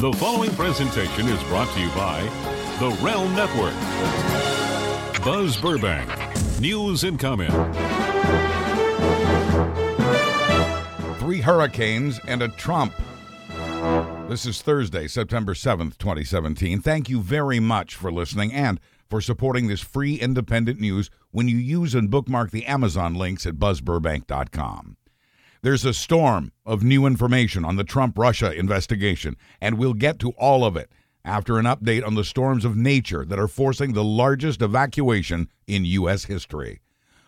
The following presentation is brought to you by the Realm Network. Buzz Burbank, news and comment. Three hurricanes and a Trump. This is Thursday, September 7th, 2017. Thank you very much for listening and for supporting this free independent news when you use and bookmark the Amazon links at buzzburbank.com. There's a storm of new information on the Trump Russia investigation, and we'll get to all of it after an update on the storms of nature that are forcing the largest evacuation in U.S. history.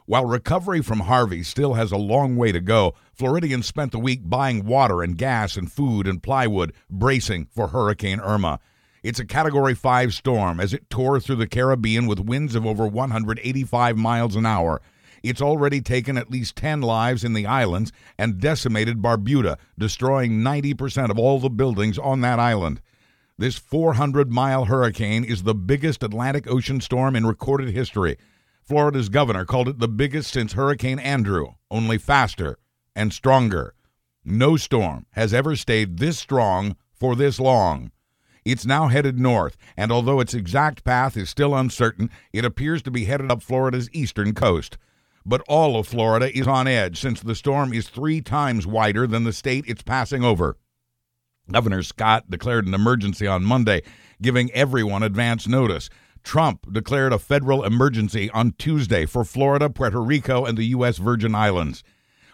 While recovery from Harvey still has a long way to go, Floridians spent the week buying water and gas and food and plywood, bracing for Hurricane Irma. It's a Category 5 storm as it tore through the Caribbean with winds of over 185 miles an hour. It's already taken at least 10 lives in the islands and decimated Barbuda, destroying 90% of all the buildings on that island. This 400 mile hurricane is the biggest Atlantic Ocean storm in recorded history. Florida's governor called it the biggest since Hurricane Andrew, only faster and stronger. No storm has ever stayed this strong for this long. It's now headed north, and although its exact path is still uncertain, it appears to be headed up Florida's eastern coast but all of Florida is on edge since the storm is three times wider than the state it's passing over. Governor Scott declared an emergency on Monday, giving everyone advance notice. Trump declared a federal emergency on Tuesday for Florida, Puerto Rico, and the U.S. Virgin Islands.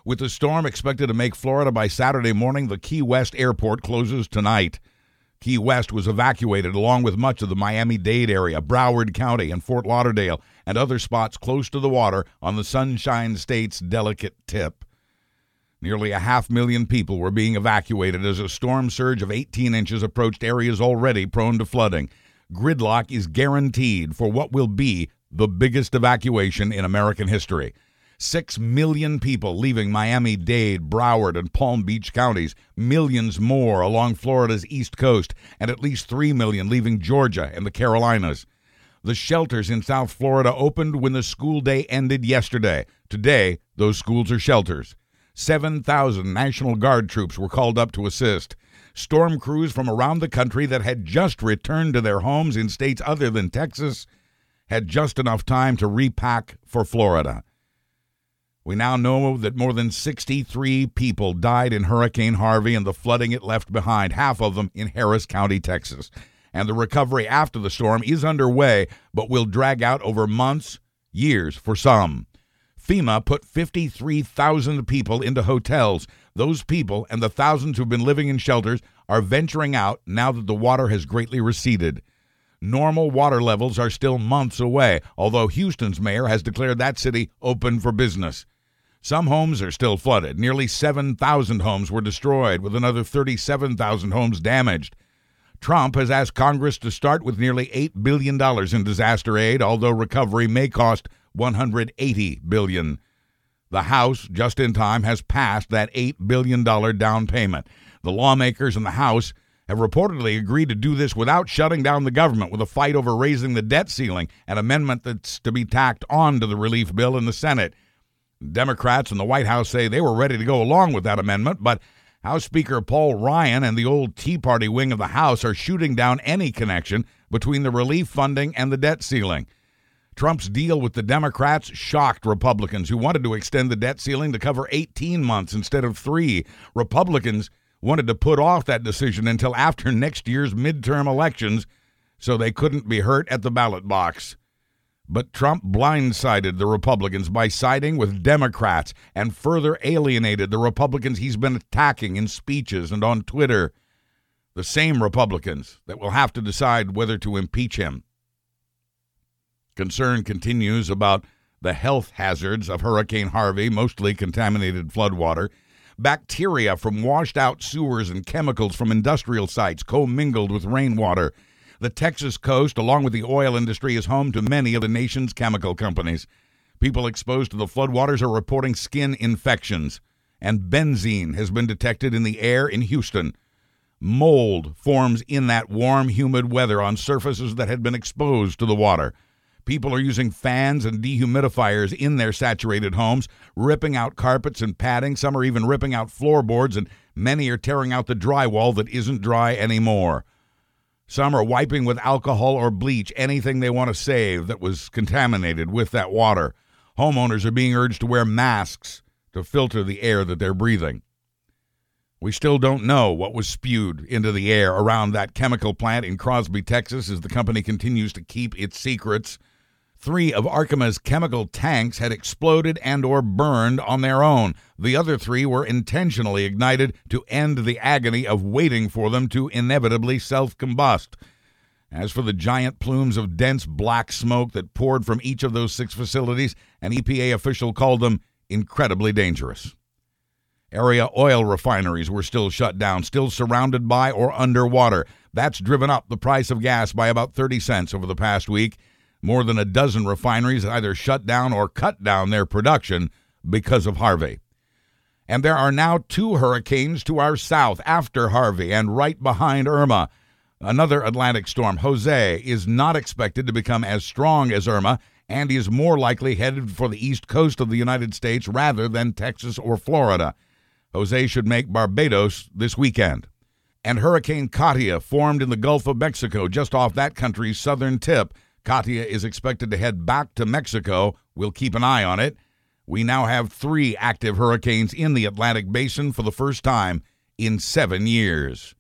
With the storm expected to make Florida by Saturday morning, the Key West airport closes tonight. Key West was evacuated along with much of the Miami Dade area, Broward County, and Fort Lauderdale, and other spots close to the water on the Sunshine State's delicate tip. Nearly a half million people were being evacuated as a storm surge of 18 inches approached areas already prone to flooding. Gridlock is guaranteed for what will be the biggest evacuation in American history. Six million people leaving Miami Dade, Broward, and Palm Beach counties, millions more along Florida's east coast, and at least three million leaving Georgia and the Carolinas. The shelters in South Florida opened when the school day ended yesterday. Today, those schools are shelters. 7,000 National Guard troops were called up to assist. Storm crews from around the country that had just returned to their homes in states other than Texas had just enough time to repack for Florida. We now know that more than 63 people died in Hurricane Harvey and the flooding it left behind, half of them in Harris County, Texas. And the recovery after the storm is underway, but will drag out over months, years for some. FEMA put 53,000 people into hotels. Those people and the thousands who've been living in shelters are venturing out now that the water has greatly receded. Normal water levels are still months away, although Houston's mayor has declared that city open for business. Some homes are still flooded. Nearly 7,000 homes were destroyed, with another 37,000 homes damaged. Trump has asked Congress to start with nearly $8 billion in disaster aid, although recovery may cost 180 billion. The House, just in time, has passed that $8 billion down payment. The lawmakers in the House have reportedly agreed to do this without shutting down the government with a fight over raising the debt ceiling, an amendment that's to be tacked on to the relief bill in the Senate. Democrats in the White House say they were ready to go along with that amendment, but House Speaker Paul Ryan and the old Tea Party wing of the House are shooting down any connection between the relief funding and the debt ceiling. Trump's deal with the Democrats shocked Republicans who wanted to extend the debt ceiling to cover 18 months instead of three. Republicans wanted to put off that decision until after next year's midterm elections so they couldn't be hurt at the ballot box. But Trump blindsided the Republicans by siding with Democrats and further alienated the Republicans he's been attacking in speeches and on Twitter. The same Republicans that will have to decide whether to impeach him. Concern continues about the health hazards of Hurricane Harvey, mostly contaminated floodwater. Bacteria from washed out sewers and chemicals from industrial sites commingled with rainwater the Texas coast, along with the oil industry, is home to many of the nation's chemical companies. People exposed to the floodwaters are reporting skin infections, and benzene has been detected in the air in Houston. Mold forms in that warm, humid weather on surfaces that had been exposed to the water. People are using fans and dehumidifiers in their saturated homes, ripping out carpets and padding. Some are even ripping out floorboards, and many are tearing out the drywall that isn't dry anymore. Some are wiping with alcohol or bleach anything they want to save that was contaminated with that water. Homeowners are being urged to wear masks to filter the air that they're breathing. We still don't know what was spewed into the air around that chemical plant in Crosby, Texas, as the company continues to keep its secrets. Three of Arkema's chemical tanks had exploded and or burned on their own. The other three were intentionally ignited to end the agony of waiting for them to inevitably self-combust. As for the giant plumes of dense black smoke that poured from each of those six facilities, an EPA official called them incredibly dangerous. Area oil refineries were still shut down, still surrounded by or underwater. That's driven up the price of gas by about 30 cents over the past week. More than a dozen refineries either shut down or cut down their production because of Harvey. And there are now two hurricanes to our south after Harvey and right behind Irma. Another Atlantic storm, Jose, is not expected to become as strong as Irma and is more likely headed for the east coast of the United States rather than Texas or Florida. Jose should make Barbados this weekend. And Hurricane Katia formed in the Gulf of Mexico just off that country's southern tip. Katia is expected to head back to Mexico. We'll keep an eye on it. We now have three active hurricanes in the Atlantic basin for the first time in seven years.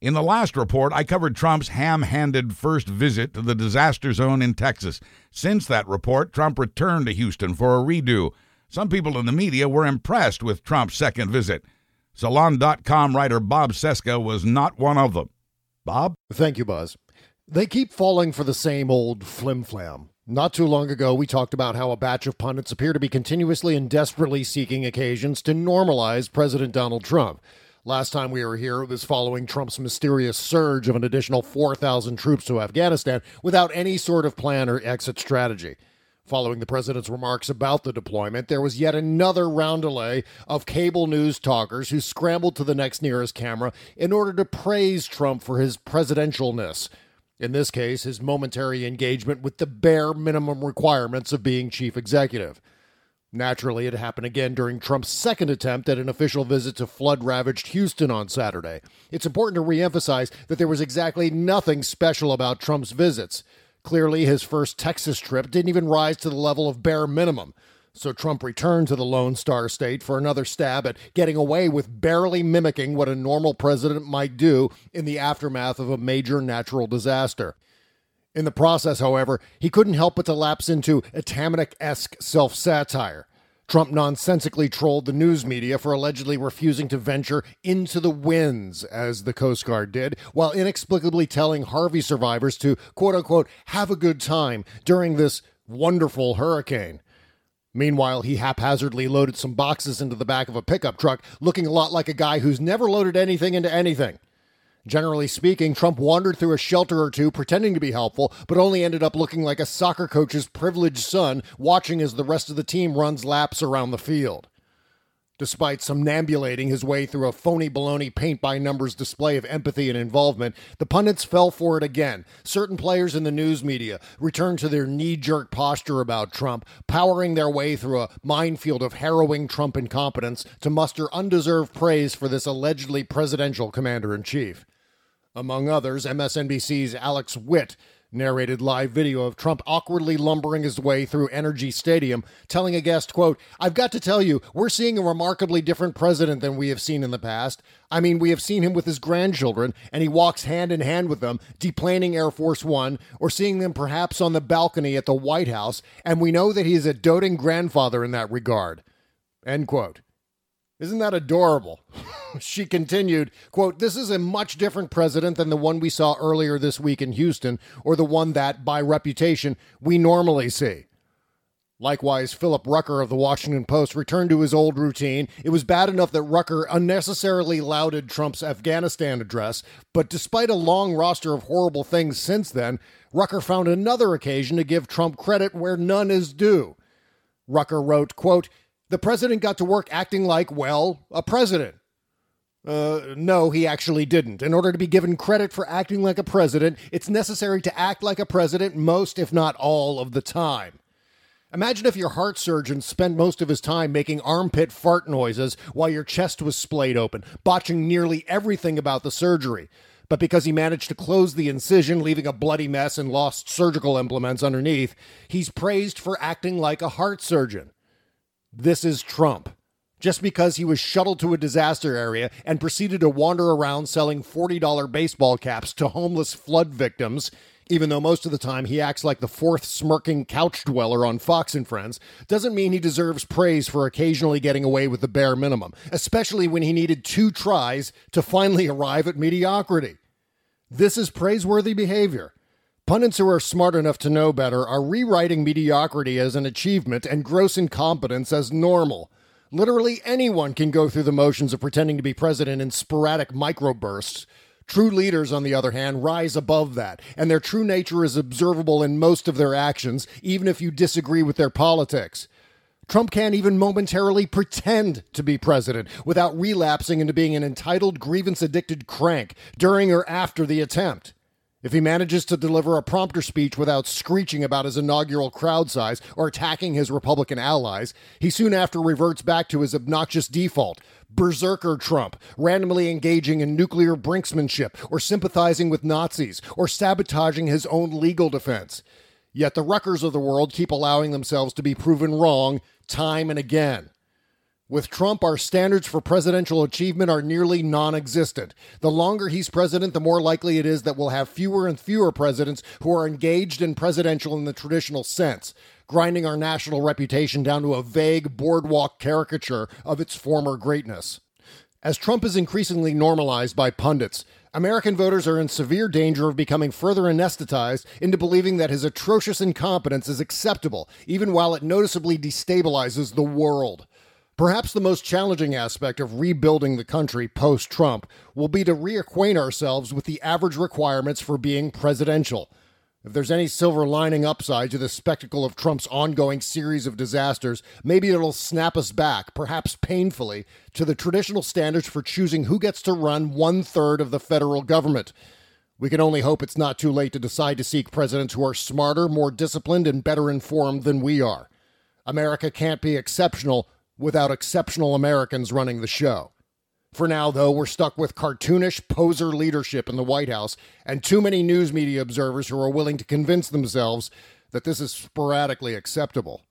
In the last report, I covered Trump's ham handed first visit to the disaster zone in Texas. Since that report, Trump returned to Houston for a redo. Some people in the media were impressed with Trump's second visit. Salon.com writer Bob Cesca was not one of them. Bob? Thank you, Buzz. They keep falling for the same old flim flam. Not too long ago, we talked about how a batch of pundits appear to be continuously and desperately seeking occasions to normalize President Donald Trump. Last time we were here, it was following Trump's mysterious surge of an additional 4,000 troops to Afghanistan without any sort of plan or exit strategy. Following the president's remarks about the deployment, there was yet another roundelay of cable news talkers who scrambled to the next nearest camera in order to praise Trump for his presidentialness. In this case, his momentary engagement with the bare minimum requirements of being chief executive. Naturally, it happened again during Trump's second attempt at an official visit to flood ravaged Houston on Saturday. It's important to reemphasize that there was exactly nothing special about Trump's visits. Clearly, his first Texas trip didn't even rise to the level of bare minimum. So Trump returned to the Lone Star State for another stab at getting away with barely mimicking what a normal president might do in the aftermath of a major natural disaster. In the process, however, he couldn't help but to lapse into Atamanuik esque self satire. Trump nonsensically trolled the news media for allegedly refusing to venture into the winds, as the Coast Guard did, while inexplicably telling Harvey survivors to, quote unquote, have a good time during this wonderful hurricane. Meanwhile, he haphazardly loaded some boxes into the back of a pickup truck, looking a lot like a guy who's never loaded anything into anything. Generally speaking, Trump wandered through a shelter or two pretending to be helpful, but only ended up looking like a soccer coach's privileged son watching as the rest of the team runs laps around the field. Despite somnambulating his way through a phony baloney paint by numbers display of empathy and involvement, the pundits fell for it again. Certain players in the news media returned to their knee jerk posture about Trump, powering their way through a minefield of harrowing Trump incompetence to muster undeserved praise for this allegedly presidential commander in chief. Among others, MSNBC's Alex Witt narrated live video of Trump awkwardly lumbering his way through NRG Stadium, telling a guest, quote, I've got to tell you, we're seeing a remarkably different president than we have seen in the past. I mean, we have seen him with his grandchildren, and he walks hand in hand with them, deplaning Air Force One, or seeing them perhaps on the balcony at the White House, and we know that he is a doting grandfather in that regard. End quote. Isn't that adorable? she continued, quote, This is a much different president than the one we saw earlier this week in Houston, or the one that, by reputation, we normally see. Likewise, Philip Rucker of the Washington Post returned to his old routine. It was bad enough that Rucker unnecessarily lauded Trump's Afghanistan address, but despite a long roster of horrible things since then, Rucker found another occasion to give Trump credit where none is due. Rucker wrote, quote, the president got to work acting like, well, a president. Uh, no, he actually didn't. In order to be given credit for acting like a president, it's necessary to act like a president most, if not all, of the time. Imagine if your heart surgeon spent most of his time making armpit fart noises while your chest was splayed open, botching nearly everything about the surgery. But because he managed to close the incision, leaving a bloody mess and lost surgical implements underneath, he's praised for acting like a heart surgeon. This is Trump. Just because he was shuttled to a disaster area and proceeded to wander around selling $40 baseball caps to homeless flood victims, even though most of the time he acts like the fourth smirking couch dweller on Fox and Friends, doesn't mean he deserves praise for occasionally getting away with the bare minimum, especially when he needed two tries to finally arrive at mediocrity. This is praiseworthy behavior. Pundits who are smart enough to know better are rewriting mediocrity as an achievement and gross incompetence as normal. Literally anyone can go through the motions of pretending to be president in sporadic microbursts. True leaders, on the other hand, rise above that, and their true nature is observable in most of their actions, even if you disagree with their politics. Trump can't even momentarily pretend to be president without relapsing into being an entitled, grievance addicted crank during or after the attempt. If he manages to deliver a prompter speech without screeching about his inaugural crowd size or attacking his Republican allies, he soon after reverts back to his obnoxious default berserker Trump, randomly engaging in nuclear brinksmanship or sympathizing with Nazis or sabotaging his own legal defense. Yet the Ruckers of the world keep allowing themselves to be proven wrong time and again. With Trump, our standards for presidential achievement are nearly non existent. The longer he's president, the more likely it is that we'll have fewer and fewer presidents who are engaged in presidential in the traditional sense, grinding our national reputation down to a vague boardwalk caricature of its former greatness. As Trump is increasingly normalized by pundits, American voters are in severe danger of becoming further anesthetized into believing that his atrocious incompetence is acceptable, even while it noticeably destabilizes the world. Perhaps the most challenging aspect of rebuilding the country post Trump will be to reacquaint ourselves with the average requirements for being presidential. If there's any silver lining upside to the spectacle of Trump's ongoing series of disasters, maybe it'll snap us back, perhaps painfully, to the traditional standards for choosing who gets to run one third of the federal government. We can only hope it's not too late to decide to seek presidents who are smarter, more disciplined, and better informed than we are. America can't be exceptional without exceptional Americans running the show. For now, though, we're stuck with cartoonish poser leadership in the White House and too many news media observers who are willing to convince themselves that this is sporadically acceptable.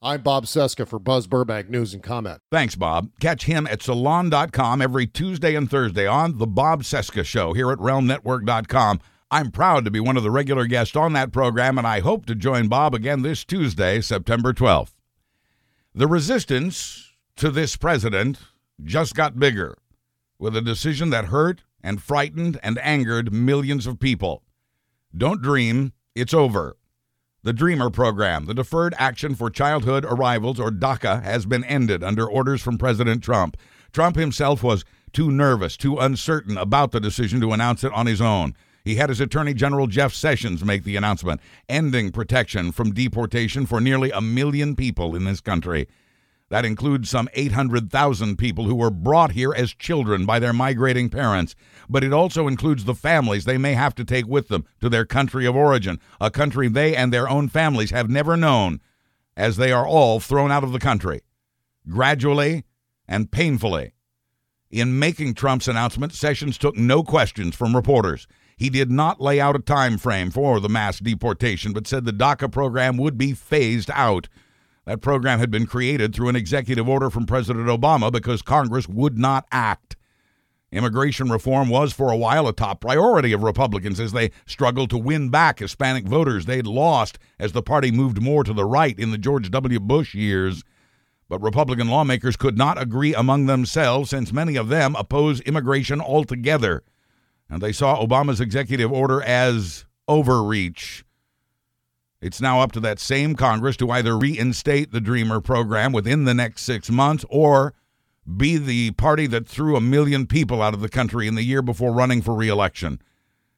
I'm Bob Cesca for Buzz Burbank News and Comment. Thanks, Bob. Catch him at salon.com every Tuesday and Thursday on The Bob Cesca Show here at realmnetwork.com. I'm proud to be one of the regular guests on that program, and I hope to join Bob again this Tuesday, September 12th. The resistance to this president just got bigger with a decision that hurt and frightened and angered millions of people. Don't dream, it's over. The Dreamer program, the Deferred Action for Childhood Arrivals, or DACA, has been ended under orders from President Trump. Trump himself was too nervous, too uncertain about the decision to announce it on his own. He had his Attorney General Jeff Sessions make the announcement, ending protection from deportation for nearly a million people in this country. That includes some 800,000 people who were brought here as children by their migrating parents. But it also includes the families they may have to take with them to their country of origin, a country they and their own families have never known, as they are all thrown out of the country, gradually and painfully. In making Trump's announcement, Sessions took no questions from reporters. He did not lay out a time frame for the mass deportation, but said the DACA program would be phased out. That program had been created through an executive order from President Obama because Congress would not act. Immigration reform was for a while a top priority of Republicans as they struggled to win back Hispanic voters they'd lost as the party moved more to the right in the George W. Bush years. But Republican lawmakers could not agree among themselves since many of them oppose immigration altogether and they saw Obama's executive order as overreach. It's now up to that same Congress to either reinstate the Dreamer program within the next six months or be the party that threw a million people out of the country in the year before running for reelection.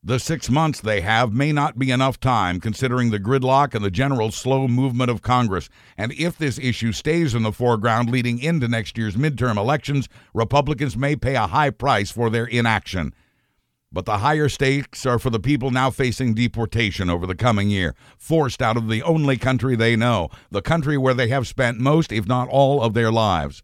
The six months they have may not be enough time, considering the gridlock and the general slow movement of Congress. And if this issue stays in the foreground leading into next year's midterm elections, Republicans may pay a high price for their inaction. But the higher stakes are for the people now facing deportation over the coming year, forced out of the only country they know, the country where they have spent most, if not all, of their lives.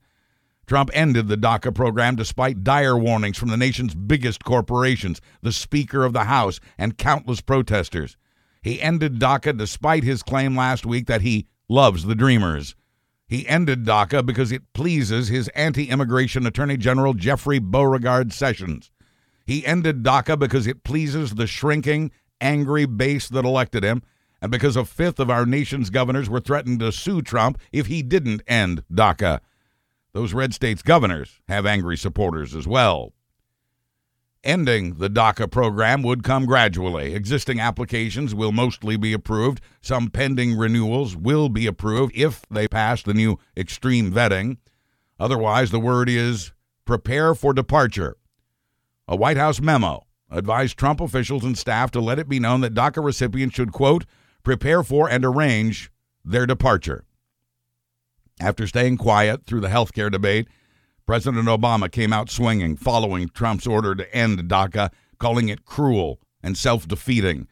Trump ended the DACA program despite dire warnings from the nation's biggest corporations, the Speaker of the House, and countless protesters. He ended DACA despite his claim last week that he loves the Dreamers. He ended DACA because it pleases his anti immigration Attorney General Jeffrey Beauregard Sessions. He ended DACA because it pleases the shrinking, angry base that elected him, and because a fifth of our nation's governors were threatened to sue Trump if he didn't end DACA. Those red states' governors have angry supporters as well. Ending the DACA program would come gradually. Existing applications will mostly be approved. Some pending renewals will be approved if they pass the new extreme vetting. Otherwise, the word is prepare for departure. A White House memo advised Trump officials and staff to let it be known that DACA recipients should, quote, prepare for and arrange their departure. After staying quiet through the health care debate, President Obama came out swinging following Trump's order to end DACA, calling it cruel and self defeating.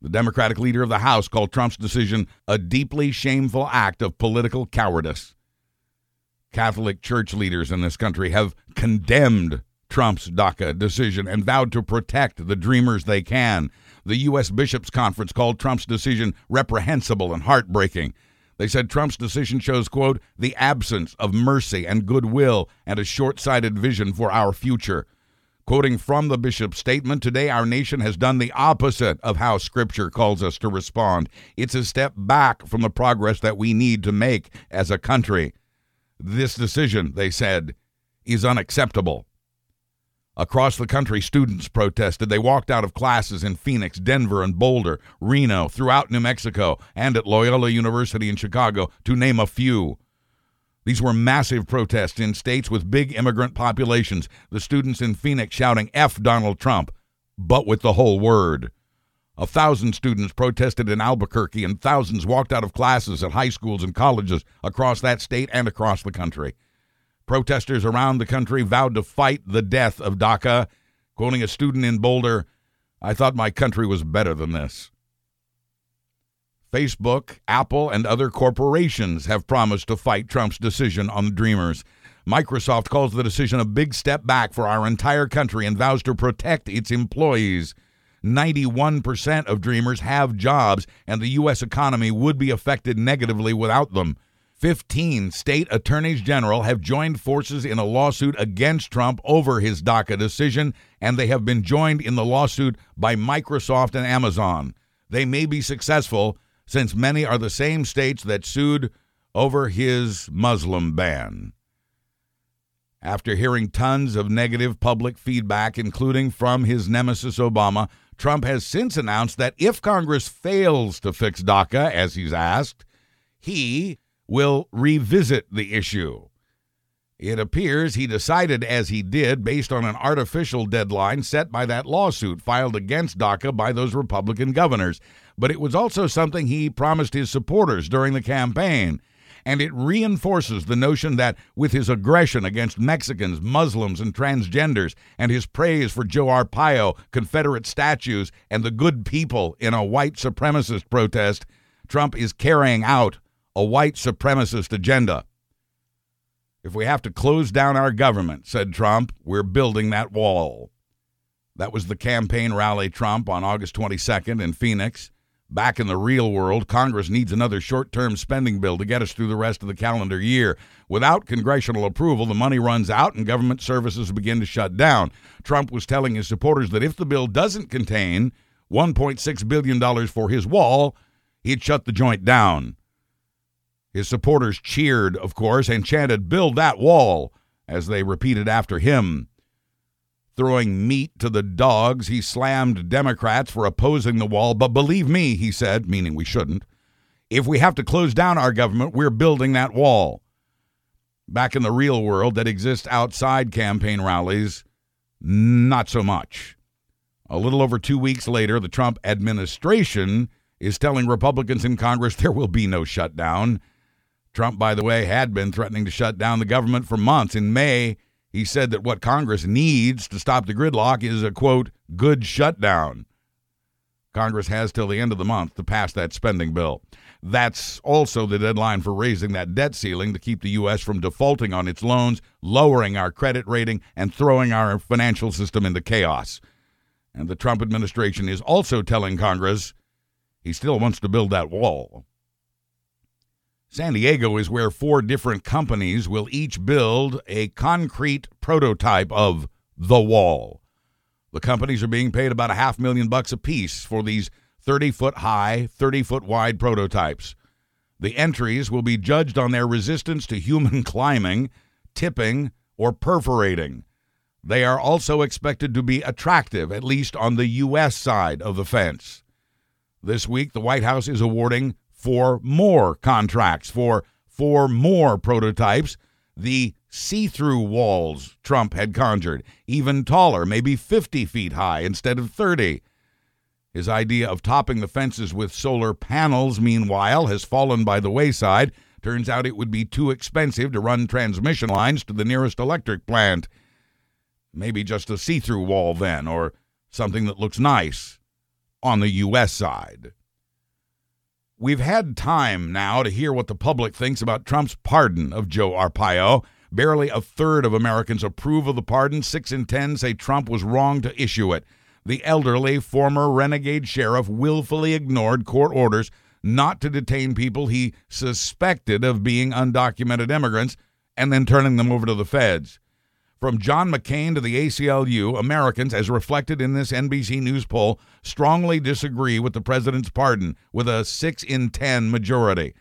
The Democratic leader of the House called Trump's decision a deeply shameful act of political cowardice. Catholic church leaders in this country have condemned Trump's DACA decision and vowed to protect the dreamers they can. The U.S. Bishops' Conference called Trump's decision reprehensible and heartbreaking. They said Trump's decision shows, quote, the absence of mercy and goodwill and a short sighted vision for our future. Quoting from the bishop's statement, today our nation has done the opposite of how Scripture calls us to respond. It's a step back from the progress that we need to make as a country. This decision, they said, is unacceptable. Across the country, students protested. They walked out of classes in Phoenix, Denver, and Boulder, Reno, throughout New Mexico, and at Loyola University in Chicago, to name a few. These were massive protests in states with big immigrant populations. The students in Phoenix shouting F Donald Trump, but with the whole word. A thousand students protested in Albuquerque, and thousands walked out of classes at high schools and colleges across that state and across the country. Protesters around the country vowed to fight the death of DACA. Quoting a student in Boulder, I thought my country was better than this. Facebook, Apple, and other corporations have promised to fight Trump's decision on the Dreamers. Microsoft calls the decision a big step back for our entire country and vows to protect its employees. 91% of Dreamers have jobs, and the U.S. economy would be affected negatively without them. 15 state attorneys general have joined forces in a lawsuit against Trump over his DACA decision, and they have been joined in the lawsuit by Microsoft and Amazon. They may be successful since many are the same states that sued over his Muslim ban. After hearing tons of negative public feedback, including from his nemesis Obama, Trump has since announced that if Congress fails to fix DACA, as he's asked, he will revisit the issue. It appears he decided as he did based on an artificial deadline set by that lawsuit filed against DACA by those Republican governors. But it was also something he promised his supporters during the campaign. And it reinforces the notion that with his aggression against Mexicans, Muslims, and transgenders, and his praise for Joe Arpaio, Confederate statues, and the good people in a white supremacist protest, Trump is carrying out a white supremacist agenda. If we have to close down our government, said Trump, we're building that wall. That was the campaign rally Trump on August 22nd in Phoenix. Back in the real world, Congress needs another short term spending bill to get us through the rest of the calendar year. Without congressional approval, the money runs out and government services begin to shut down. Trump was telling his supporters that if the bill doesn't contain $1.6 billion for his wall, he'd shut the joint down. His supporters cheered, of course, and chanted, Build that wall, as they repeated after him. Throwing meat to the dogs, he slammed Democrats for opposing the wall. But believe me, he said, meaning we shouldn't, if we have to close down our government, we're building that wall. Back in the real world that exists outside campaign rallies, not so much. A little over two weeks later, the Trump administration is telling Republicans in Congress there will be no shutdown. Trump, by the way, had been threatening to shut down the government for months. In May, he said that what Congress needs to stop the gridlock is a quote, good shutdown. Congress has till the end of the month to pass that spending bill. That's also the deadline for raising that debt ceiling to keep the U.S. from defaulting on its loans, lowering our credit rating, and throwing our financial system into chaos. And the Trump administration is also telling Congress he still wants to build that wall. San Diego is where four different companies will each build a concrete prototype of the wall. The companies are being paid about a half million bucks apiece for these 30 foot high, 30 foot wide prototypes. The entries will be judged on their resistance to human climbing, tipping, or perforating. They are also expected to be attractive, at least on the U.S. side of the fence. This week, the White House is awarding four more contracts for four more prototypes. The see through walls Trump had conjured, even taller, maybe 50 feet high instead of 30. His idea of topping the fences with solar panels, meanwhile, has fallen by the wayside. Turns out it would be too expensive to run transmission lines to the nearest electric plant. Maybe just a see through wall, then, or something that looks nice on the U.S. side. We've had time now to hear what the public thinks about Trump's pardon of Joe Arpaio. Barely a third of Americans approve of the pardon. Six in ten say Trump was wrong to issue it. The elderly former renegade sheriff willfully ignored court orders not to detain people he suspected of being undocumented immigrants and then turning them over to the feds. From John McCain to the ACLU, Americans, as reflected in this NBC News poll, strongly disagree with the president's pardon, with a 6 in 10 majority.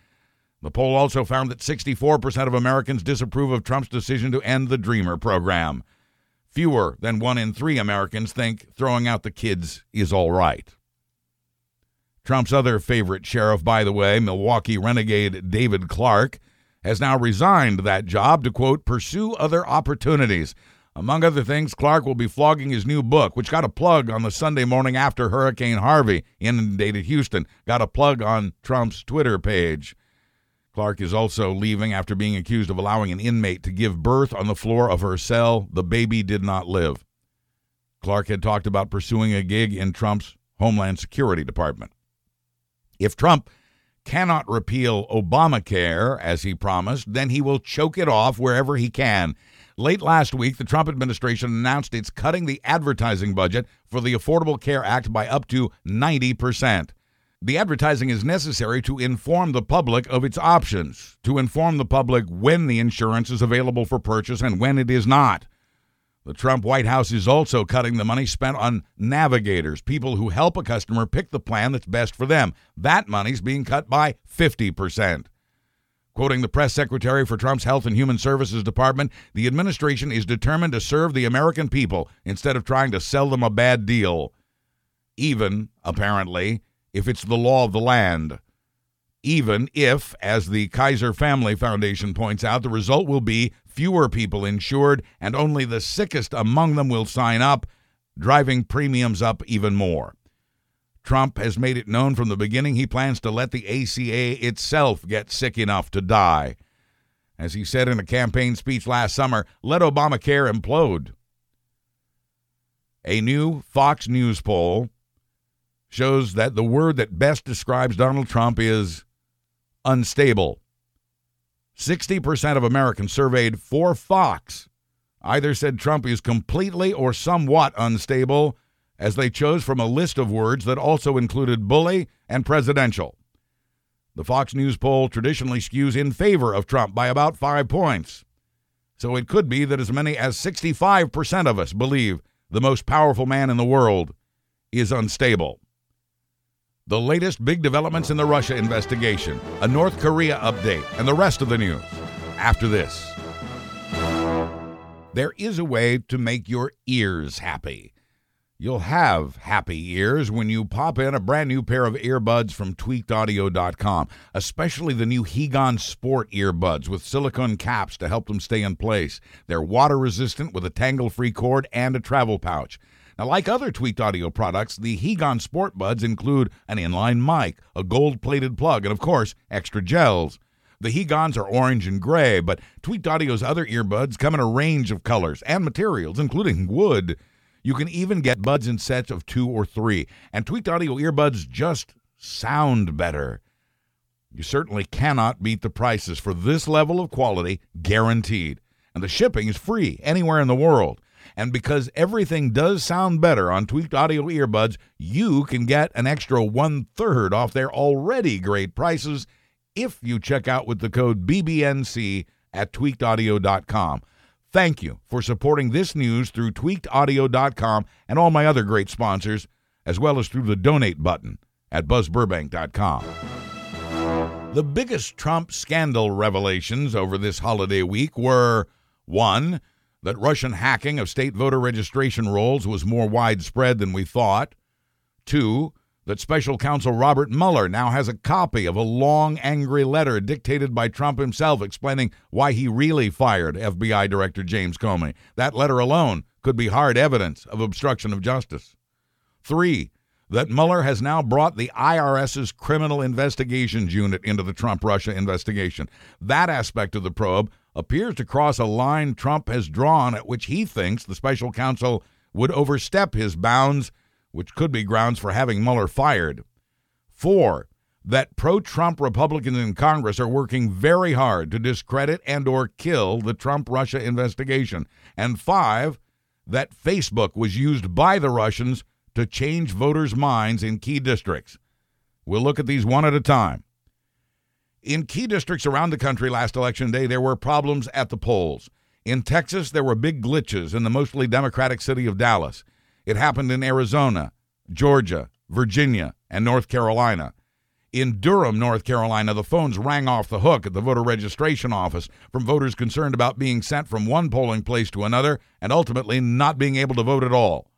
The poll also found that 64% of Americans disapprove of Trump's decision to end the Dreamer program. Fewer than one in three Americans think throwing out the kids is all right. Trump's other favorite sheriff, by the way, Milwaukee renegade David Clarke, has now resigned that job to, quote, pursue other opportunities. Among other things, Clarke will be flogging his new book, which got a plug on the Sunday morning after Hurricane Harvey inundated Houston. Got a plug on Trump's Twitter page. Clarke is also leaving after being accused of allowing an inmate to give birth on the floor of her cell. The baby did not live. Clarke had talked about pursuing a gig in Trump's Homeland Security Department. If Trump cannot repeal Obamacare, as he promised, then he will choke it off wherever he can. Late last week, the Trump administration announced it's cutting the advertising budget for the Affordable Care Act by up to 90%. The advertising is necessary to inform the public of its options, to inform the public when the insurance is available for purchase and when it is not. The Trump White House is also cutting the money spent on navigators, people who help a customer pick the plan that's best for them. That money's being cut by 50%. Quoting the press secretary for Trump's Health and Human Services Department, the administration is determined to serve the American people instead of trying to sell them a bad deal. Even, apparently, if it's the law of the land even if, as the Kaiser Family Foundation points out, the result will be fewer people insured and only the sickest among them will sign up, driving premiums up even more. Trump has made it known from the beginning he plans to let the ACA itself get sick enough to die. As he said in a campaign speech last summer, let Obamacare implode. A new Fox News poll shows that the word that best describes Donald Trump is unstable. 60% of Americans surveyed for Fox either said Trump is completely or somewhat unstable, as they chose from a list of words that also included bully and presidential. The Fox News poll traditionally skews in favor of Trump by about five points. So it could be that as many as 65% of us believe the most powerful man in the world is unstable. The latest big developments in the Russia investigation, a North Korea update, and the rest of the news after this. There is a way to make your ears happy. You'll have happy ears when you pop in a brand new pair of earbuds from tweakedaudio.com, especially the new Hegon Sport earbuds with silicone caps to help them stay in place. They're water resistant with a tangle free cord and a travel pouch. Now, like other tweaked audio products, the Hegon Sport Buds include an inline mic, a gold plated plug, and of course, extra gels. The Hegons are orange and gray, but Tweaked Audio's other earbuds come in a range of colors and materials, including wood. You can even get buds in sets of two or three, and Tweaked Audio earbuds just sound better. You certainly cannot beat the prices for this level of quality, guaranteed. And the shipping is free anywhere in the world. And because everything does sound better on Tweaked Audio earbuds, you can get an extra one third off their already great prices if you check out with the code BBNC at tweakedaudio.com. Thank you for supporting this news through tweakedaudio.com and all my other great sponsors, as well as through the donate button at buzzburbank.com. The biggest Trump scandal revelations over this holiday week were one, that Russian hacking of state voter registration rolls was more widespread than we thought, two, that special counsel Robert Mueller now has a copy of a long, angry letter dictated by Trump himself explaining why he really fired FBI Director James Comey. That letter alone could be hard evidence of obstruction of justice. Three, that Mueller has now brought the IRS's Criminal Investigations Unit into the Trump Russia investigation. That aspect of the probe appears to cross a line Trump has drawn at which he thinks the special counsel would overstep his bounds which could be grounds for having Mueller fired. Four, that pro-Trump Republicans in Congress are working very hard to discredit and or kill the Trump Russia investigation. And five, that Facebook was used by the Russians to change voters' minds in key districts. We'll look at these one at a time. In key districts around the country last election day, there were problems at the polls. In Texas, there were big glitches in the mostly Democratic city of Dallas. It happened in Arizona, Georgia, Virginia, and North Carolina. In Durham, North Carolina, the phones rang off the hook at the voter registration office from voters concerned about being sent from one polling place to another and ultimately not being able to vote at all.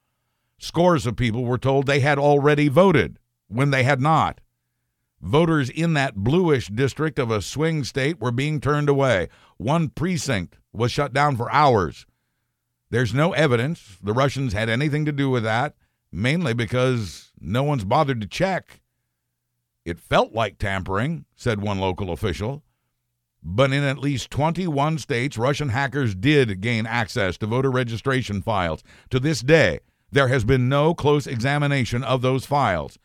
Scores of people were told they had already voted when they had not. Voters in that bluish district of a swing state were being turned away. One precinct was shut down for hours. There's no evidence the Russians had anything to do with that, mainly because no one's bothered to check. It felt like tampering, said one local official. But in at least 21 states, Russian hackers did gain access to voter registration files. To this day, there has been no close examination of those files.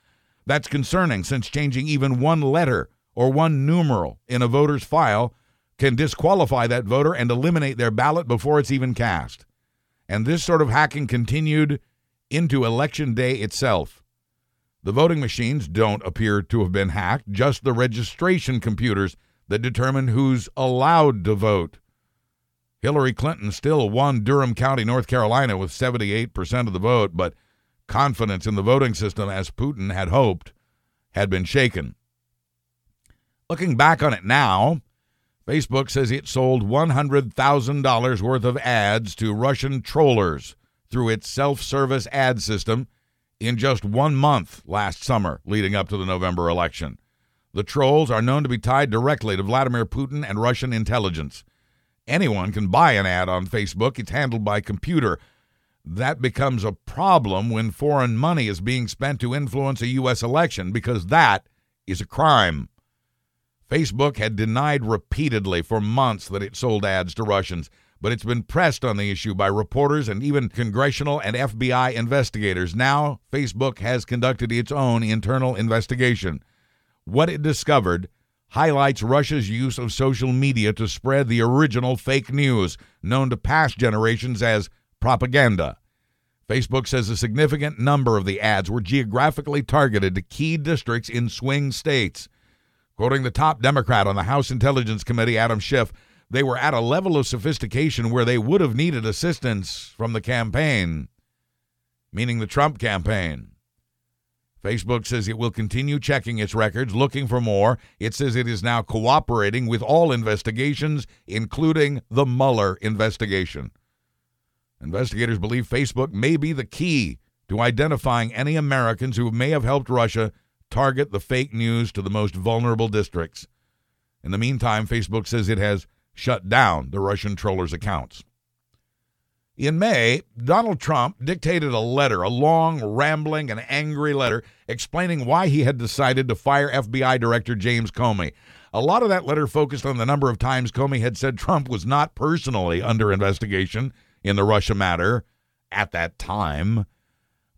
That's concerning since changing even one letter or one numeral in a voter's file can disqualify that voter and eliminate their ballot before it's even cast. And this sort of hacking continued into Election Day itself. The voting machines don't appear to have been hacked, just the registration computers that determine who's allowed to vote. Hillary Clinton still won Durham County, North Carolina with 78% of the vote, but confidence in the voting system, as Putin had hoped, had been shaken. Looking back on it now, Facebook says it sold $100,000 worth of ads to Russian trollers through its self service ad system in just one month last summer, leading up to the November election. The trolls are known to be tied directly to Vladimir Putin and Russian intelligence. Anyone can buy an ad on Facebook, it's handled by computer. That becomes a problem when foreign money is being spent to influence a U.S. election because that is a crime. Facebook had denied repeatedly for months that it sold ads to Russians, but it's been pressed on the issue by reporters and even congressional and FBI investigators. Now, Facebook has conducted its own internal investigation. What it discovered highlights Russia's use of social media to spread the original fake news, known to past generations as propaganda. Facebook says a significant number of the ads were geographically targeted to key districts in swing states. Quoting the top Democrat on the House Intelligence Committee, Adam Schiff, they were at a level of sophistication where they would have needed assistance from the campaign, meaning the Trump campaign. Facebook says it will continue checking its records, looking for more. It says it is now cooperating with all investigations, including the Mueller investigation. Investigators believe Facebook may be the key to identifying any Americans who may have helped Russia target the fake news to the most vulnerable districts. In the meantime, Facebook says it has shut down the Russian trollers' accounts. In May, Donald Trump dictated a letter, a long, rambling, and angry letter explaining why he had decided to fire FBI Director James Comey. A lot of that letter focused on the number of times Comey had said Trump was not personally under investigation in the Russia matter at that time.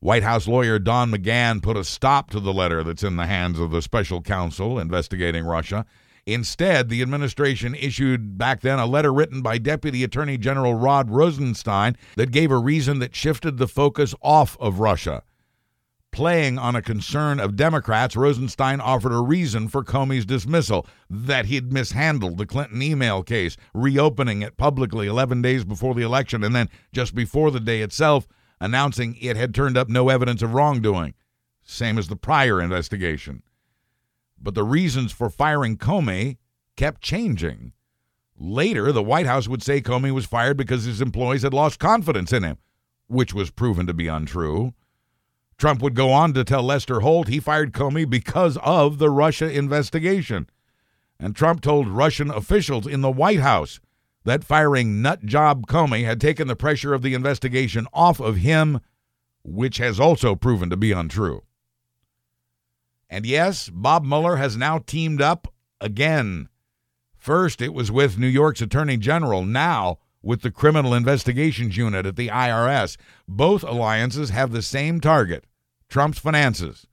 White House lawyer Don McGahn put a stop to the letter that's in the hands of the special counsel investigating Russia. Instead, the administration issued back then a letter written by Deputy Attorney General Rod Rosenstein that gave a reason that shifted the focus off of Russia. Playing on a concern of Democrats, Rosenstein offered a reason for Comey's dismissal that he'd mishandled the Clinton email case, reopening it publicly 11 days before the election, and then just before the day itself, announcing it had turned up no evidence of wrongdoing, same as the prior investigation. But the reasons for firing Comey kept changing. Later, the White House would say Comey was fired because his employees had lost confidence in him, which was proven to be untrue. Trump would go on to tell Lester Holt he fired Comey because of the Russia investigation. And Trump told Russian officials in the White House that firing nut job Comey had taken the pressure of the investigation off of him, which has also proven to be untrue. And yes, Bob Mueller has now teamed up again. First, it was with New York's Attorney General. Now, with the Criminal Investigations Unit at the IRS. Both alliances have the same target Trump's finances.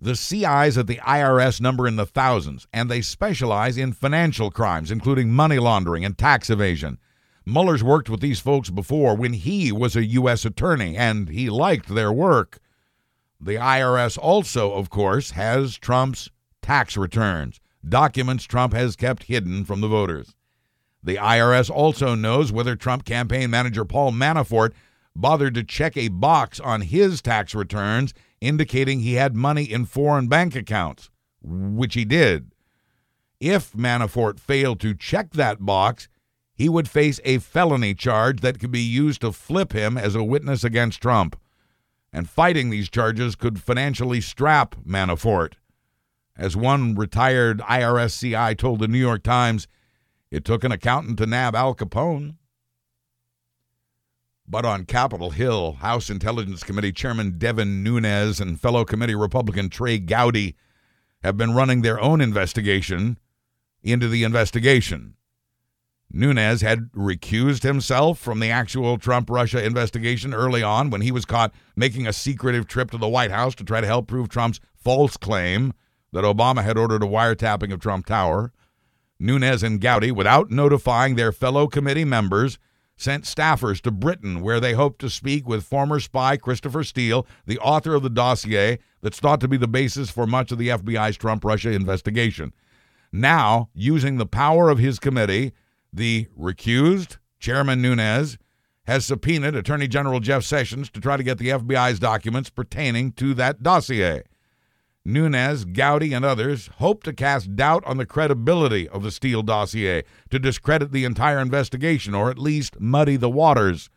The CIs at the IRS number in the thousands, and they specialize in financial crimes, including money laundering and tax evasion. Mueller's worked with these folks before when he was a U.S. attorney, and he liked their work. The IRS also, of course, has Trump's tax returns, documents Trump has kept hidden from the voters. The IRS also knows whether Trump campaign manager Paul Manafort bothered to check a box on his tax returns indicating he had money in foreign bank accounts, which he did. If Manafort failed to check that box, he would face a felony charge that could be used to flip him as a witness against Trump. And fighting these charges could financially strap Manafort. As one retired IRS CI told the New York Times, it took an accountant to nab Al Capone. But on Capitol Hill, House Intelligence Committee Chairman Devin Nunes and fellow committee Republican Trey Gowdy have been running their own investigation into the investigation. Nunes had recused himself from the actual Trump Russia investigation early on when he was caught making a secretive trip to the White House to try to help prove Trump's false claim that Obama had ordered a wiretapping of Trump Tower. Nunes and Gowdy, without notifying their fellow committee members, sent staffers to Britain where they hoped to speak with former spy Christopher Steele, the author of the dossier that's thought to be the basis for much of the FBI's Trump Russia investigation. Now, using the power of his committee, the recused Chairman Nunes has subpoenaed Attorney General Jeff Sessions to try to get the FBI's documents pertaining to that dossier. Nunes, Gowdy, and others hope to cast doubt on the credibility of the Steele dossier, to discredit the entire investigation, or at least muddy the waters.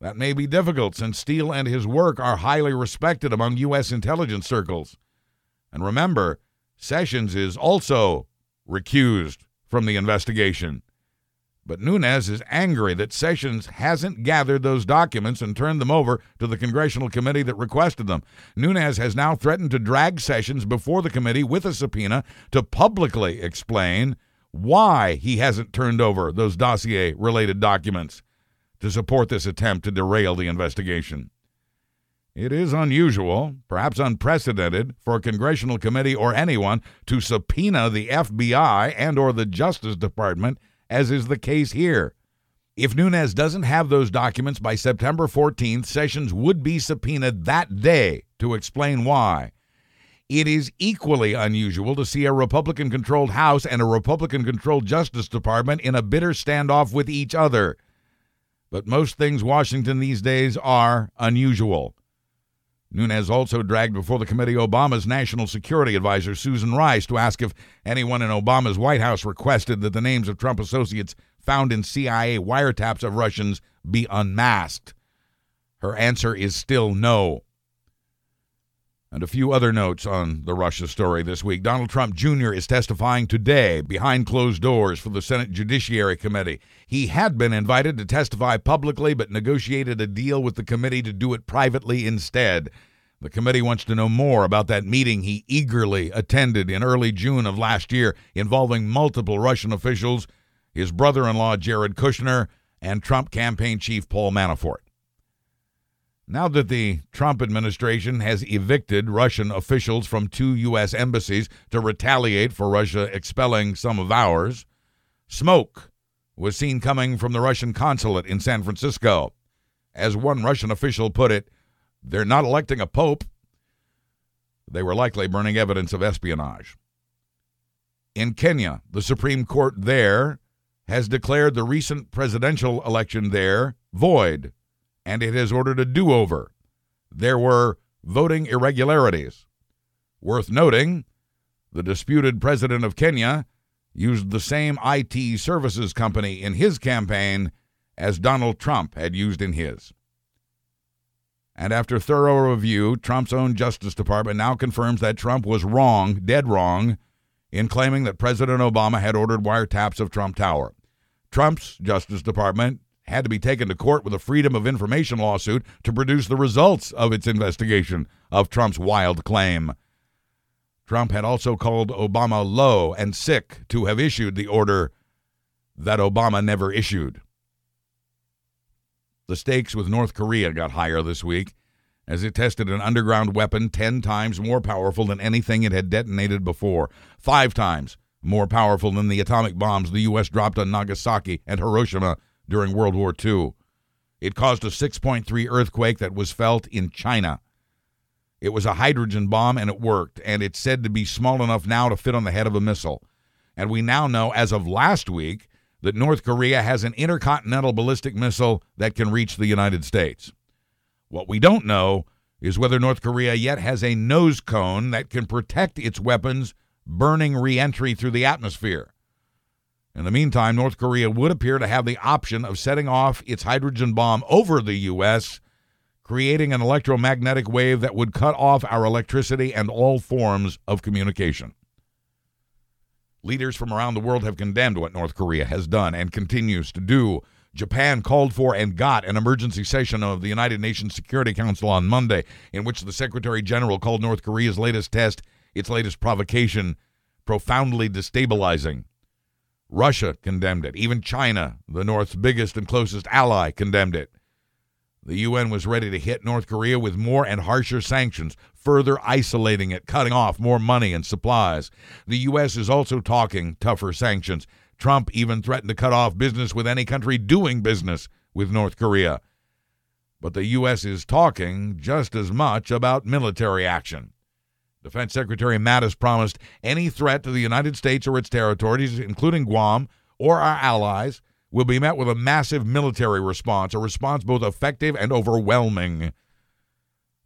That may be difficult since Steele and his work are highly respected among U.S. intelligence circles. And remember, Sessions is also recused from the investigation. But Nunes is angry that Sessions hasn't gathered those documents and turned them over to the congressional committee that requested them. Nunes has now threatened to drag Sessions before the committee with a subpoena to publicly explain why he hasn't turned over those dossier related documents to support this attempt to derail the investigation. It is unusual, perhaps unprecedented, for a congressional committee or anyone to subpoena the FBI and or the Justice Department as is the case here. If Nunes doesn't have those documents by September 14th, Sessions would be subpoenaed that day to explain why. It is equally unusual to see a Republican controlled House and a Republican controlled Justice Department in a bitter standoff with each other. But most things Washington these days are unusual. Nunes also dragged before the committee Obama's national security advisor, Susan Rice, to ask if anyone in Obama's White House requested that the names of Trump associates found in CIA wiretaps of Russians be unmasked. Her answer is still no. And a few other notes on the Russia story this week. Donald Trump Jr. is testifying today behind closed doors for the Senate Judiciary Committee. He had been invited to testify publicly, but negotiated a deal with the committee to do it privately instead. The committee wants to know more about that meeting he eagerly attended in early June of last year involving multiple Russian officials, his brother in law Jared Kushner, and Trump campaign chief Paul Manafort. Now that the Trump administration has evicted Russian officials from two U.S. embassies to retaliate for Russia expelling some of ours, smoke was seen coming from the Russian consulate in San Francisco. As one Russian official put it, they're not electing a pope. They were likely burning evidence of espionage. In Kenya, the Supreme Court there has declared the recent presidential election there void and it has ordered a do over. There were voting irregularities. Worth noting, the disputed president of Kenya used the same IT services company in his campaign as Donald Trump had used in his. And after thorough review, Trump's own Justice Department now confirms that Trump was wrong, dead wrong, in claiming that President Obama had ordered wiretaps of Trump Tower. Trump's Justice Department had to be taken to court with a Freedom of Information lawsuit to produce the results of its investigation of Trump's wild claim. Trump had also called Obama low and sick to have issued the order that Obama never issued. The stakes with North Korea got higher this week as it tested an underground weapon 10 times more powerful than anything it had detonated before, five times more powerful than the atomic bombs the U.S. dropped on Nagasaki and Hiroshima during World War II. It caused a 6.3 earthquake that was felt in China. It was a hydrogen bomb and it worked, and it's said to be small enough now to fit on the head of a missile. And we now know, as of last week, that North Korea has an intercontinental ballistic missile that can reach the United States. What we don't know is whether North Korea yet has a nose cone that can protect its weapons burning re entry through the atmosphere. In the meantime, North Korea would appear to have the option of setting off its hydrogen bomb over the U.S., creating an electromagnetic wave that would cut off our electricity and all forms of communication. Leaders from around the world have condemned what North Korea has done and continues to do. Japan called for and got an emergency session of the United Nations Security Council on Monday, in which the Secretary General called North Korea's latest test, its latest provocation, profoundly destabilizing. Russia condemned it. Even China, the North's biggest and closest ally, condemned it. The UN was ready to hit North Korea with more and harsher sanctions, further isolating it, cutting off more money and supplies. The U.S. is also talking tougher sanctions. Trump even threatened to cut off business with any country doing business with North Korea. But the U.S. is talking just as much about military action. Defense Secretary Mattis promised any threat to the United States or its territories, including Guam or our allies, will be met with a massive military response, a response both effective and overwhelming.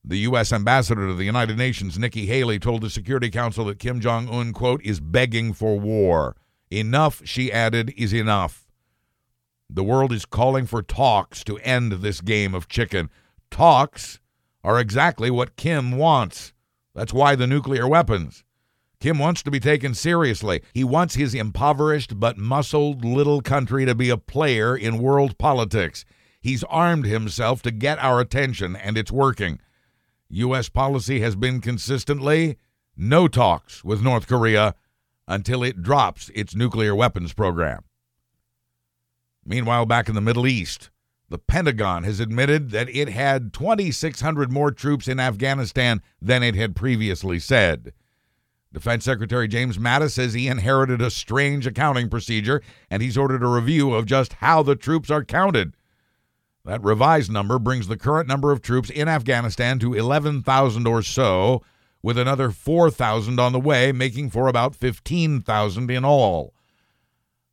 The U.S. ambassador to the United Nations, Nikki Haley, told the Security Council that Kim Jong un, quote, is begging for war. Enough, she added, is enough. The world is calling for talks to end this game of chicken. Talks are exactly what Kim wants. That's why the nuclear weapons. Kim wants to be taken seriously. He wants his impoverished but muscled little country to be a player in world politics. He's armed himself to get our attention, and it's working. U.S. policy has been consistently no talks with North Korea until it drops its nuclear weapons program. Meanwhile, back in the Middle East, the Pentagon has admitted that it had 2,600 more troops in Afghanistan than it had previously said. Defense Secretary James Mattis says he inherited a strange accounting procedure and he's ordered a review of just how the troops are counted. That revised number brings the current number of troops in Afghanistan to 11,000 or so, with another 4,000 on the way, making for about 15,000 in all.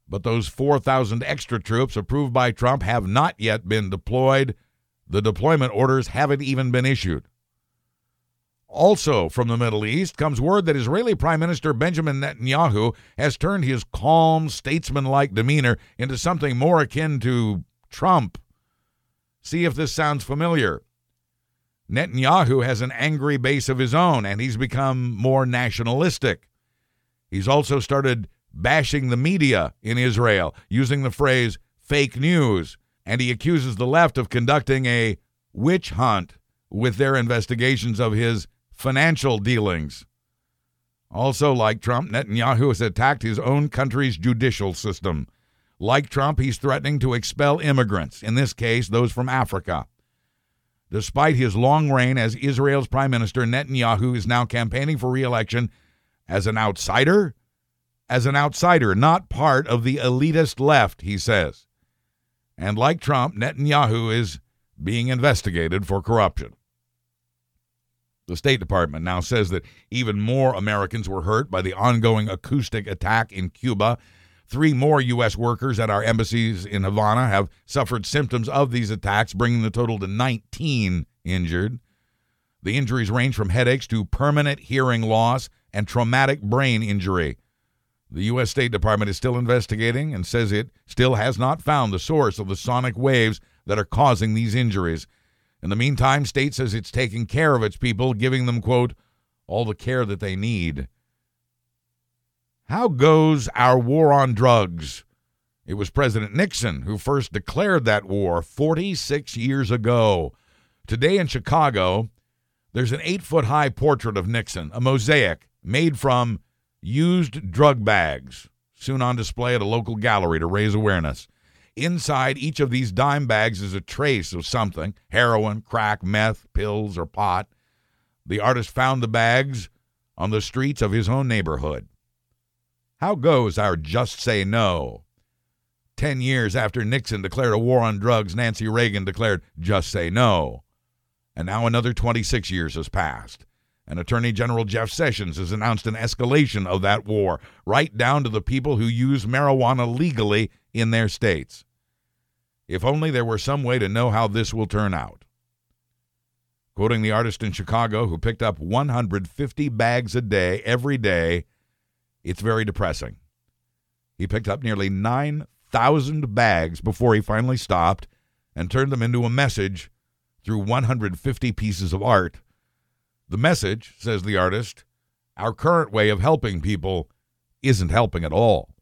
But those 4,000 extra troops approved by Trump have not yet been deployed. The deployment orders haven't even been issued. Also, from the Middle East comes word that Israeli Prime Minister Benjamin Netanyahu has turned his calm, statesmanlike demeanor into something more akin to Trump. See if this sounds familiar. Netanyahu has an angry base of his own and he's become more nationalistic. He's also started bashing the media in Israel using the phrase fake news, and he accuses the left of conducting a witch hunt with their investigations of his financial dealings. Also, like Trump, Netanyahu has attacked his own country's judicial system. Like Trump, he's threatening to expel immigrants, in this case, those from Africa. Despite his long reign as Israel's prime minister, Netanyahu is now campaigning for reelection as an outsider? As an outsider, not part of the elitist left, he says. And like Trump, Netanyahu is being investigated for corruption. The State Department now says that even more Americans were hurt by the ongoing acoustic attack in Cuba. Three more U.S. workers at our embassies in Havana have suffered symptoms of these attacks, bringing the total to 19 injured. The injuries range from headaches to permanent hearing loss and traumatic brain injury. The U.S. State Department is still investigating and says it still has not found the source of the sonic waves that are causing these injuries. In the meantime, state says it's taking care of its people, giving them, quote, all the care that they need. How goes our war on drugs? It was President Nixon who first declared that war 46 years ago. Today in Chicago, there's an eight foot high portrait of Nixon, a mosaic made from used drug bags, soon on display at a local gallery to raise awareness. Inside each of these dime bags is a trace of something heroin, crack, meth, pills, or pot. The artist found the bags on the streets of his own neighborhood. How goes our Just Say No? Ten years after Nixon declared a war on drugs, Nancy Reagan declared Just Say No. And now another 26 years has passed. And Attorney General Jeff Sessions has announced an escalation of that war, right down to the people who use marijuana legally in their states. If only there were some way to know how this will turn out. Quoting the artist in Chicago who picked up 150 bags a day every day, it's very depressing. He picked up nearly 9,000 bags before he finally stopped and turned them into a message through 150 pieces of art. The message, says the artist, our current way of helping people isn't helping at all.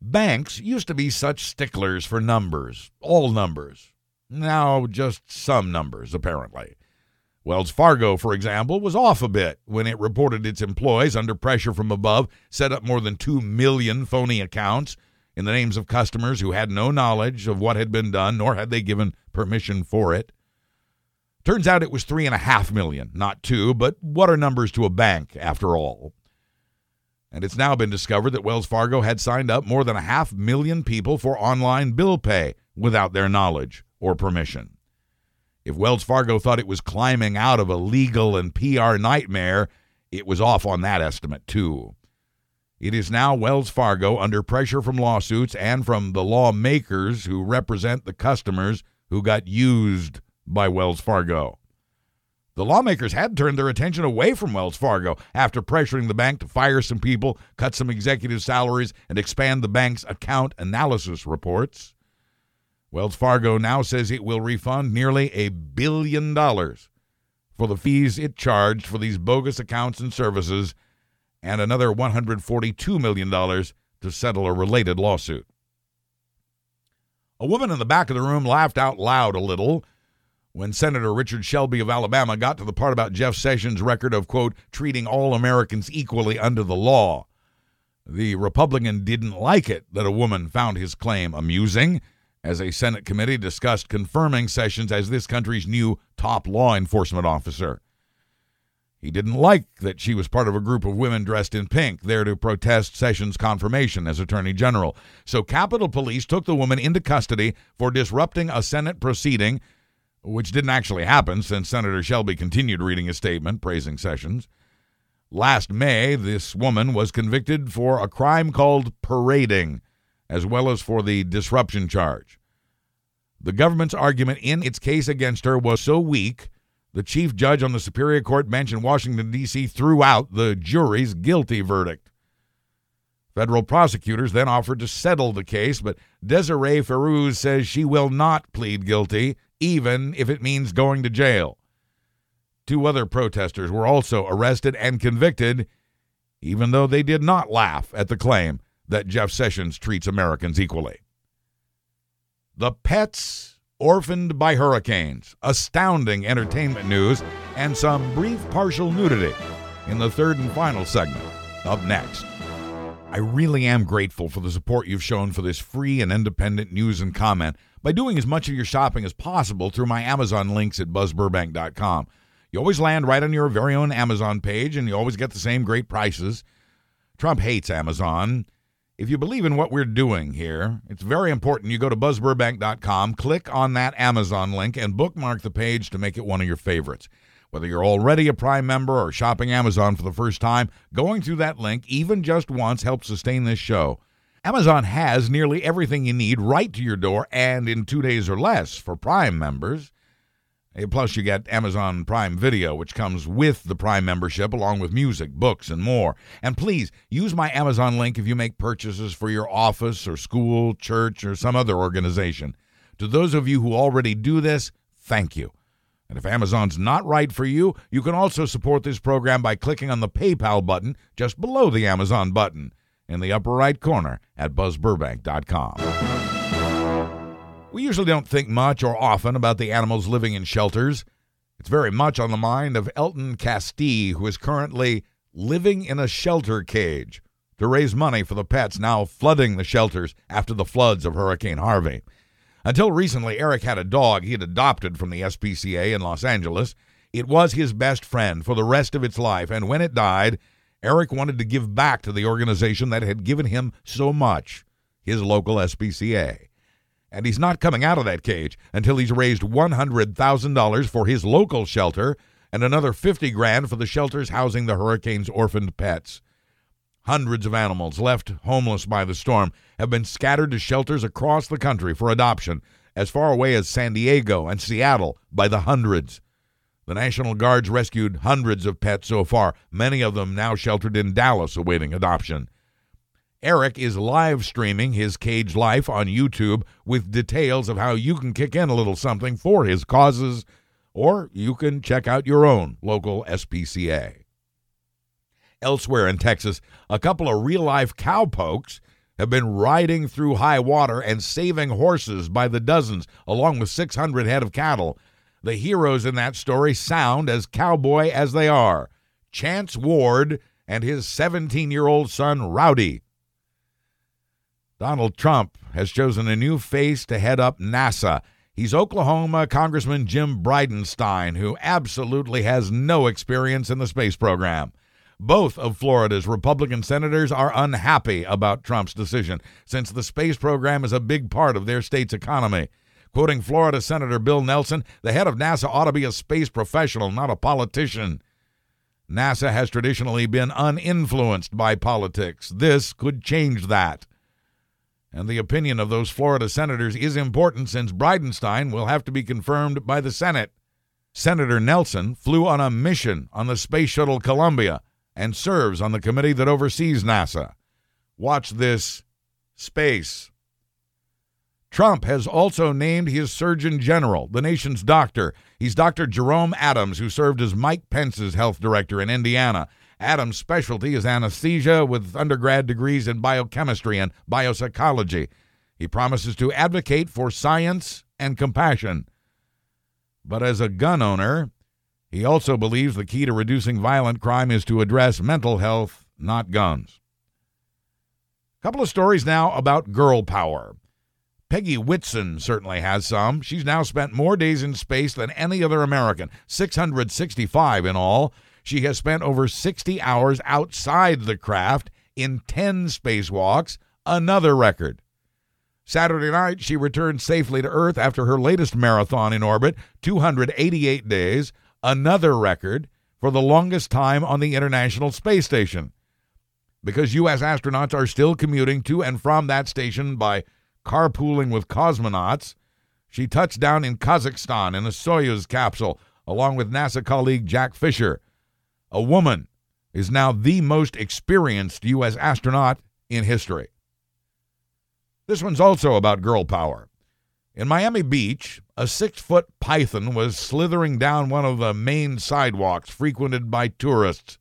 Banks used to be such sticklers for numbers, all numbers. Now, just some numbers, apparently. Wells Fargo, for example, was off a bit when it reported its employees, under pressure from above, set up more than 2 million phony accounts in the names of customers who had no knowledge of what had been done, nor had they given permission for it. Turns out it was 3.5 million, not 2, but what are numbers to a bank, after all? And it's now been discovered that Wells Fargo had signed up more than a half million people for online bill pay without their knowledge or permission. If Wells Fargo thought it was climbing out of a legal and PR nightmare, it was off on that estimate, too. It is now Wells Fargo under pressure from lawsuits and from the lawmakers who represent the customers who got used by Wells Fargo. The lawmakers had turned their attention away from Wells Fargo after pressuring the bank to fire some people, cut some executive salaries, and expand the bank's account analysis reports. Wells Fargo now says it will refund nearly a billion dollars for the fees it charged for these bogus accounts and services and another $142 million to settle a related lawsuit. A woman in the back of the room laughed out loud a little when Senator Richard Shelby of Alabama got to the part about Jeff Sessions' record of, quote, treating all Americans equally under the law. The Republican didn't like it that a woman found his claim amusing, as a Senate committee discussed confirming Sessions as this country's new top law enforcement officer. He didn't like that she was part of a group of women dressed in pink there to protest Sessions' confirmation as Attorney General. So Capitol Police took the woman into custody for disrupting a Senate proceeding which didn't actually happen since Senator Shelby continued reading his statement praising Sessions. Last May, this woman was convicted for a crime called parading, as well as for the disruption charge. The government's argument in its case against her was so weak, the chief judge on the Superior Court bench in Washington, D.C., threw out the jury's guilty verdict. Federal prosecutors then offered to settle the case, but Desiree Fairooz says she will not plead guilty even if it means going to jail. Two other protesters were also arrested and convicted, even though they did not laugh at the claim that Jeff Sessions treats Americans equally. The pets orphaned by hurricanes, astounding entertainment news, and some brief partial nudity in the third and final segment. Up next. I really am grateful for the support you've shown for this free and independent news and comment by doing as much of your shopping as possible through my Amazon links at buzzburbank.com. You always land right on your very own Amazon page and you always get the same great prices. Trump hates Amazon. If you believe in what we're doing here, it's very important you go to buzzburbank.com, click on that Amazon link, and bookmark the page to make it one of your favorites. Whether you're already a Prime member or shopping Amazon for the first time, going through that link, even just once, helps sustain this show. Amazon has nearly everything you need right to your door and in two days or less for Prime members. Eh, plus, you get Amazon Prime Video, which comes with the Prime membership, along with music, books, and more. And please use my Amazon link if you make purchases for your office or school, church, or some other organization. To those of you who already do this, thank you. And if Amazon's not right for you, you can also support this program by clicking on the PayPal button just below the Amazon button in the upper right corner at buzzburbank.com. We usually don't think much or often about the animals living in shelters. It's very much on the mind of Elton Castee, who is currently living in a shelter cage to raise money for the pets now flooding the shelters after the floods of Hurricane Harvey. Until recently, Eric had a dog he had adopted from the SPCA in Los Angeles. It was his best friend for the rest of its life, and when it died, Eric wanted to give back to the organization that had given him so much, his local SPCA. And he's not coming out of that cage until he's raised $100,000 for his local shelter and another 50 grand for the shelters housing the hurricane's orphaned pets. Hundreds of animals left homeless by the storm have been scattered to shelters across the country for adoption, as far away as San Diego and Seattle by the hundreds. The National Guard's rescued hundreds of pets so far, many of them now sheltered in Dallas awaiting adoption. Eric is live streaming his cage life on YouTube with details of how you can kick in a little something for his causes, or you can check out your own local SPCA. Elsewhere in Texas, a couple of real life cowpokes have been riding through high water and saving horses by the dozens, along with 600 head of cattle the heroes in that story sound as cowboy as they are Chance Ward and his 17 year old son, Rowdy. Donald Trump has chosen a new face to head up NASA. He's Oklahoma Congressman Jim Bridenstine, who absolutely has no experience in the space program. Both of Florida's Republican senators are unhappy about Trump's decision, since the space program is a big part of their state's economy. Quoting Florida Senator Bill Nelson, the head of NASA ought to be a space professional, not a politician. NASA has traditionally been uninfluenced by politics. This could change that. And the opinion of those Florida senators is important since Bridenstine will have to be confirmed by the Senate. Senator Nelson flew on a mission on the Space Shuttle Columbia and serves on the committee that oversees NASA. Watch this space. Trump has also named his Surgeon General, the nation's doctor. He's Dr. Jerome Adams, who served as Mike Pence's health director in Indiana. Adams' specialty is anesthesia with undergrad degrees in biochemistry and biopsychology. He promises to advocate for science and compassion. But as a gun owner, he also believes the key to reducing violent crime is to address mental health, not guns. A couple of stories now about girl power. Peggy Whitson certainly has some. She's now spent more days in space than any other American, 665 in all. She has spent over 60 hours outside the craft in 10 spacewalks, another record. Saturday night, she returned safely to Earth after her latest marathon in orbit, 288 days, another record for the longest time on the International Space Station. Because U.S. astronauts are still commuting to and from that station by carpooling with cosmonauts. She touched down in Kazakhstan in a Soyuz capsule along with NASA colleague Jack Fisher. A woman is now the most experienced U.S. astronaut in history. This one's also about girl power. In Miami Beach, a six foot python was slithering down one of the main sidewalks frequented by tourists.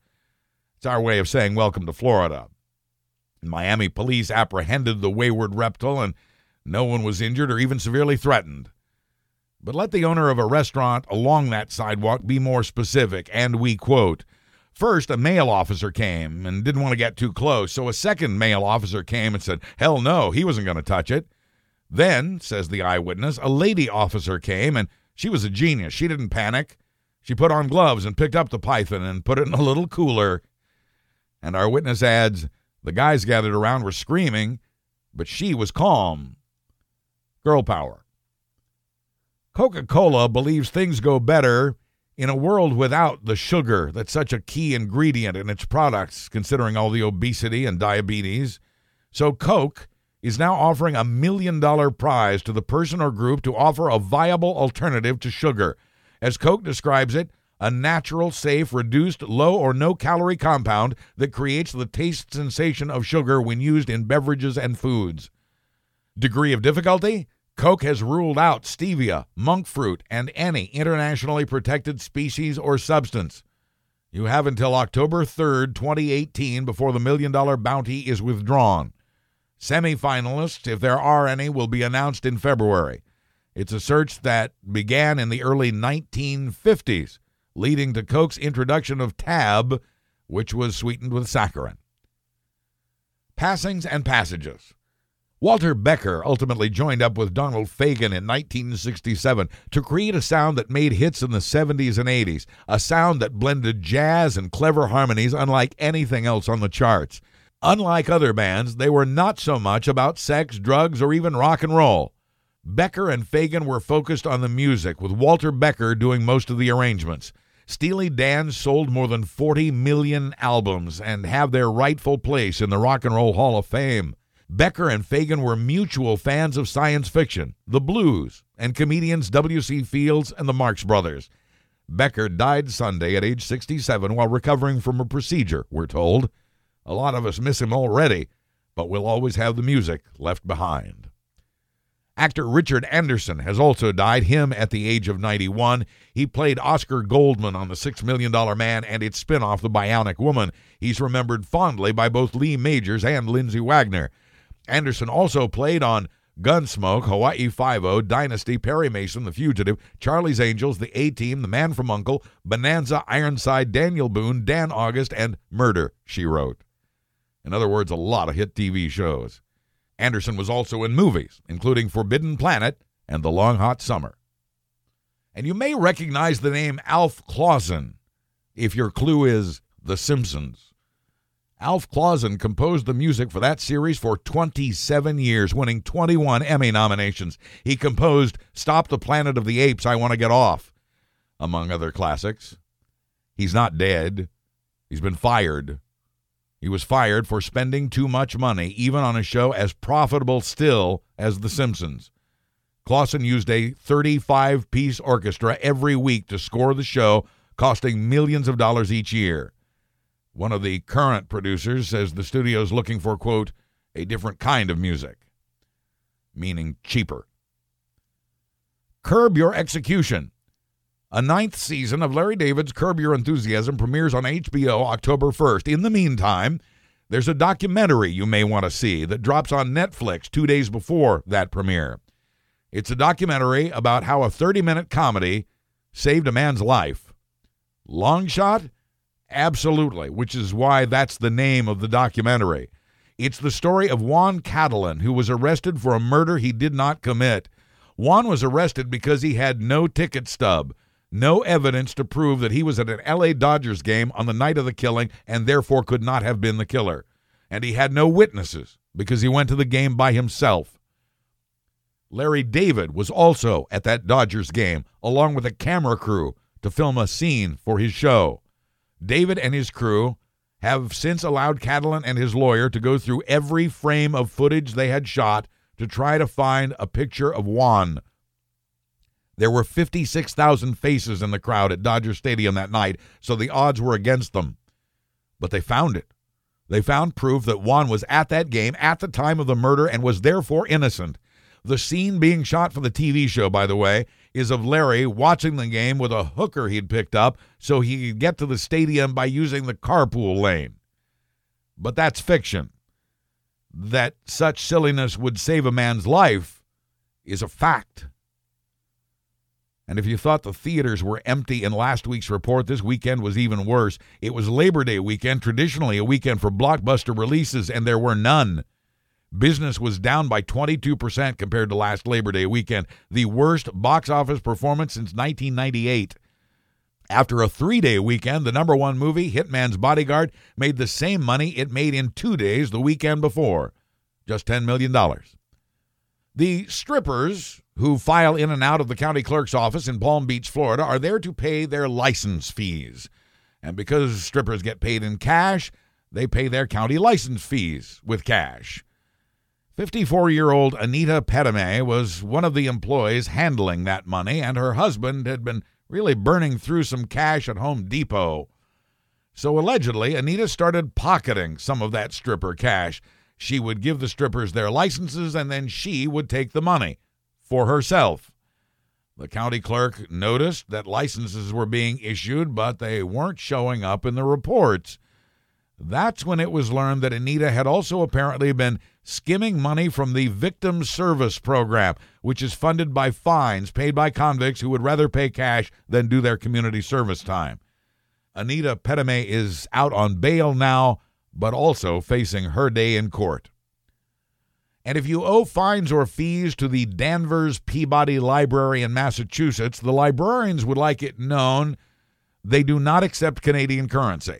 It's our way of saying welcome to Florida. Miami police apprehended the wayward reptile, and no one was injured or even severely threatened. But let the owner of a restaurant along that sidewalk be more specific, and we quote First, a male officer came and didn't want to get too close, so a second male officer came and said, Hell no, he wasn't going to touch it. Then, says the eyewitness, a lady officer came and she was a genius. She didn't panic. She put on gloves and picked up the python and put it in a little cooler. And our witness adds, the guys gathered around were screaming, but she was calm. Girl power. Coca Cola believes things go better in a world without the sugar that's such a key ingredient in its products, considering all the obesity and diabetes. So, Coke is now offering a million dollar prize to the person or group to offer a viable alternative to sugar. As Coke describes it, a natural, safe, reduced, low or no calorie compound that creates the taste sensation of sugar when used in beverages and foods. Degree of difficulty? Coke has ruled out stevia, monk fruit, and any internationally protected species or substance. You have until October 3rd, 2018, before the million dollar bounty is withdrawn. Semi-finalists, if there are any, will be announced in February. It's a search that began in the early 1950s leading to Coke's introduction of Tab, which was sweetened with saccharin. Passings and passages. Walter Becker ultimately joined up with Donald Fagen in 1967 to create a sound that made hits in the 70s and 80s, a sound that blended jazz and clever harmonies unlike anything else on the charts. Unlike other bands, they were not so much about sex, drugs, or even rock and roll. Becker and Fagen were focused on the music, with Walter Becker doing most of the arrangements. Steely Dan sold more than 40 million albums and have their rightful place in the Rock and Roll Hall of Fame. Becker and Fagen were mutual fans of science fiction, the blues, and comedians W.C. Fields and the Marx Brothers. Becker died Sunday at age 67 while recovering from a procedure, we're told. A lot of us miss him already, but we'll always have the music left behind. Actor Richard Anderson has also died, him at the age of 91. He played Oscar Goldman on The Six Million Dollar Man and its spin-off, The Bionic Woman. He's remembered fondly by both Lee Majors and Lindsay Wagner. Anderson also played on Gunsmoke, Hawaii Five-O, Dynasty, Perry Mason, The Fugitive, Charlie's Angels, The A-Team, The Man from Uncle, Bonanza, Ironside, Daniel Boone, Dan August, and Murder, She Wrote. In other words, a lot of hit TV shows. Anderson was also in movies, including Forbidden Planet and The Long Hot Summer. And you may recognize the name Alf Clausen if your clue is The Simpsons. Alf Clausen composed the music for that series for 27 years, winning 21 Emmy nominations. He composed Stop the Planet of the Apes, I Want to Get Off, among other classics. He's not dead, he's been fired he was fired for spending too much money, even on a show as profitable still as The Simpsons. Clausen used a 35 piece orchestra every week to score the show, costing millions of dollars each year. One of the current producers says the studio is looking for, quote, a different kind of music, meaning cheaper. Curb Your Execution a ninth season of Larry David's Curb Your Enthusiasm premieres on HBO October 1st. In the meantime, there's a documentary you may want to see that drops on Netflix two days before that premiere. It's a documentary about how a 30 minute comedy saved a man's life. Long shot? Absolutely, which is why that's the name of the documentary. It's the story of Juan Catalan, who was arrested for a murder he did not commit. Juan was arrested because he had no ticket stub no evidence to prove that he was at an LA Dodgers game on the night of the killing and therefore could not have been the killer. And he had no witnesses because he went to the game by himself. Larry David was also at that Dodgers game along with a camera crew to film a scene for his show. David and his crew have since allowed Catalan and his lawyer to go through every frame of footage they had shot to try to find a picture of Juan there were 56,000 faces in the crowd at Dodger Stadium that night, so the odds were against them. But they found it. They found proof that Juan was at that game at the time of the murder and was therefore innocent. The scene being shot for the TV show, by the way, is of Larry watching the game with a hooker he'd picked up so he could get to the stadium by using the carpool lane. But that's fiction. That such silliness would save a man's life is a fact. And if you thought the theaters were empty in last week's report, this weekend was even worse. It was Labor Day weekend, traditionally a weekend for blockbuster releases, and there were none. Business was down by 22% compared to last Labor Day weekend, the worst box office performance since 1998. After a three day weekend, the number one movie, Hitman's Bodyguard, made the same money it made in two days the weekend before just $10 million. The strippers who file in and out of the county clerk's office in Palm Beach, Florida, are there to pay their license fees. And because strippers get paid in cash, they pay their county license fees with cash. 54 year old Anita Petame was one of the employees handling that money, and her husband had been really burning through some cash at Home Depot. So allegedly, Anita started pocketing some of that stripper cash. She would give the strippers their licenses, and then she would take the money for herself. The county clerk noticed that licenses were being issued, but they weren't showing up in the reports. That's when it was learned that Anita had also apparently been skimming money from the Victim Service Program, which is funded by fines paid by convicts who would rather pay cash than do their community service time. Anita Petame is out on bail now, but also facing her day in court. And if you owe fines or fees to the Danvers Peabody Library in Massachusetts, the librarians would like it known they do not accept Canadian currency.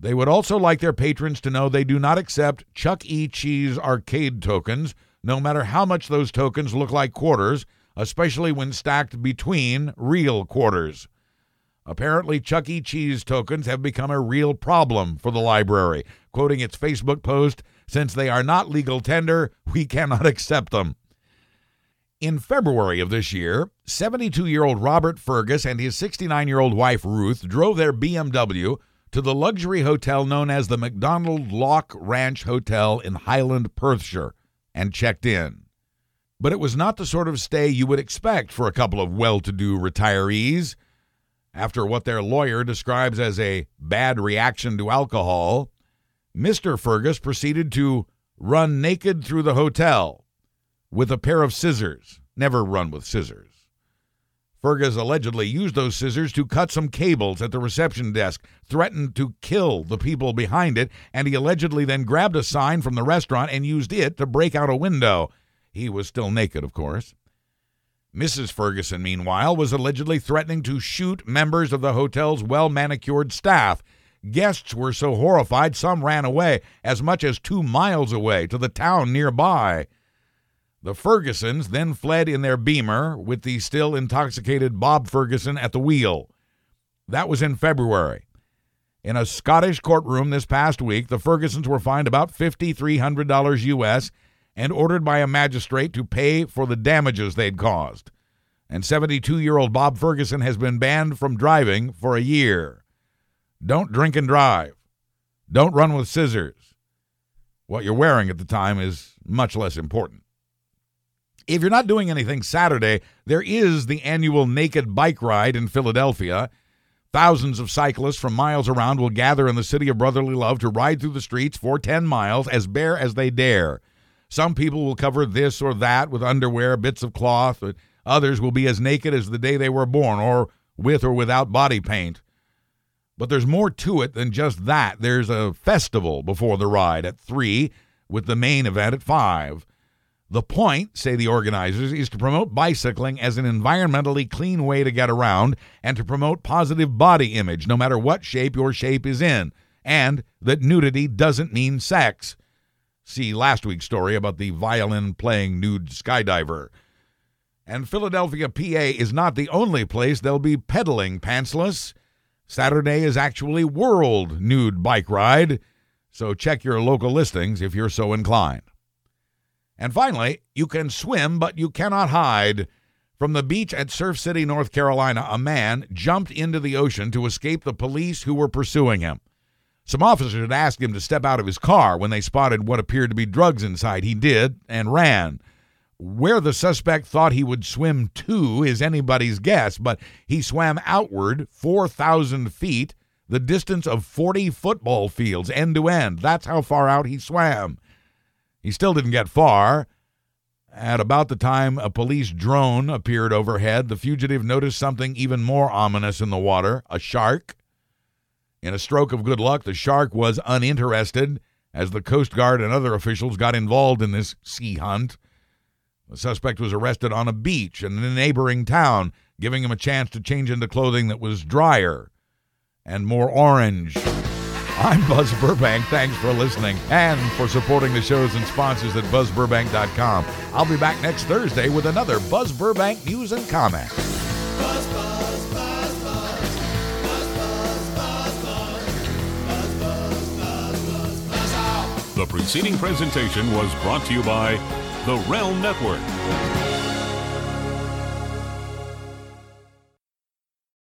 They would also like their patrons to know they do not accept Chuck E. Cheese arcade tokens, no matter how much those tokens look like quarters, especially when stacked between real quarters. Apparently, Chuck E. Cheese tokens have become a real problem for the library. Quoting its Facebook post, since they are not legal tender, we cannot accept them. In February of this year, 72 year old Robert Fergus and his 69 year old wife Ruth drove their BMW to the luxury hotel known as the Macdonald Loch Rannoch Hotel in Highland, Perthshire, and checked in. But it was not the sort of stay you would expect for a couple of well to do retirees. After what their lawyer describes as a bad reaction to alcohol, Mr. Fergus proceeded to run naked through the hotel with a pair of scissors. Never run with scissors. Fergus allegedly used those scissors to cut some cables at the reception desk, threatened to kill the people behind it, and he allegedly then grabbed a sign from the restaurant and used it to break out a window. He was still naked, of course. Mrs. Ferguson, meanwhile, was allegedly threatening to shoot members of the hotel's well manicured staff. Guests were so horrified some ran away, as much as two miles away, to the town nearby. The Fergusons then fled in their beamer with the still intoxicated Bob Ferguson at the wheel. That was in February. In a Scottish courtroom this past week, the Fergusons were fined about $5,300 U.S. and ordered by a magistrate to pay for the damages they'd caused. And 72 year old Bob Ferguson has been banned from driving for a year. Don't drink and drive. Don't run with scissors. What you're wearing at the time is much less important. If you're not doing anything Saturday, there is the annual Naked Bike Ride in Philadelphia. Thousands of cyclists from miles around will gather in the city of brotherly love to ride through the streets for 10 miles as bare as they dare. Some people will cover this or that with underwear, bits of cloth. but Others will be as naked as the day they were born, or with or without body paint. But there's more to it than just that. There's a festival before the ride at 3, with the main event at 5. The point, say the organizers, is to promote bicycling as an environmentally clean way to get around and to promote positive body image, no matter what shape your shape is in, and that nudity doesn't mean sex. See last week's story about the violin playing nude skydiver. And Philadelphia, PA is not the only place they'll be pedaling pantsless. Saturday is actually World Nude Bike Ride, so check your local listings if you're so inclined. And finally, you can swim, but you cannot hide. From the beach at Surf City, North Carolina, a man jumped into the ocean to escape the police who were pursuing him. Some officers had asked him to step out of his car when they spotted what appeared to be drugs inside. He did and ran. Where the suspect thought he would swim to is anybody's guess, but he swam outward 4,000 feet, the distance of 40 football fields, end to end. That's how far out he swam. He still didn't get far. At about the time a police drone appeared overhead, the fugitive noticed something even more ominous in the water a shark. In a stroke of good luck, the shark was uninterested as the Coast Guard and other officials got involved in this sea hunt. The suspect was arrested on a beach in a neighboring town, giving him a chance to change into clothing that was drier and more orange. I'm Buzz Burbank. Thanks for listening and for supporting the shows and sponsors at buzzburbank.com. I'll be back next Thursday with another Buzz Burbank news and comment. The preceding presentation was brought to you by the Realm Network.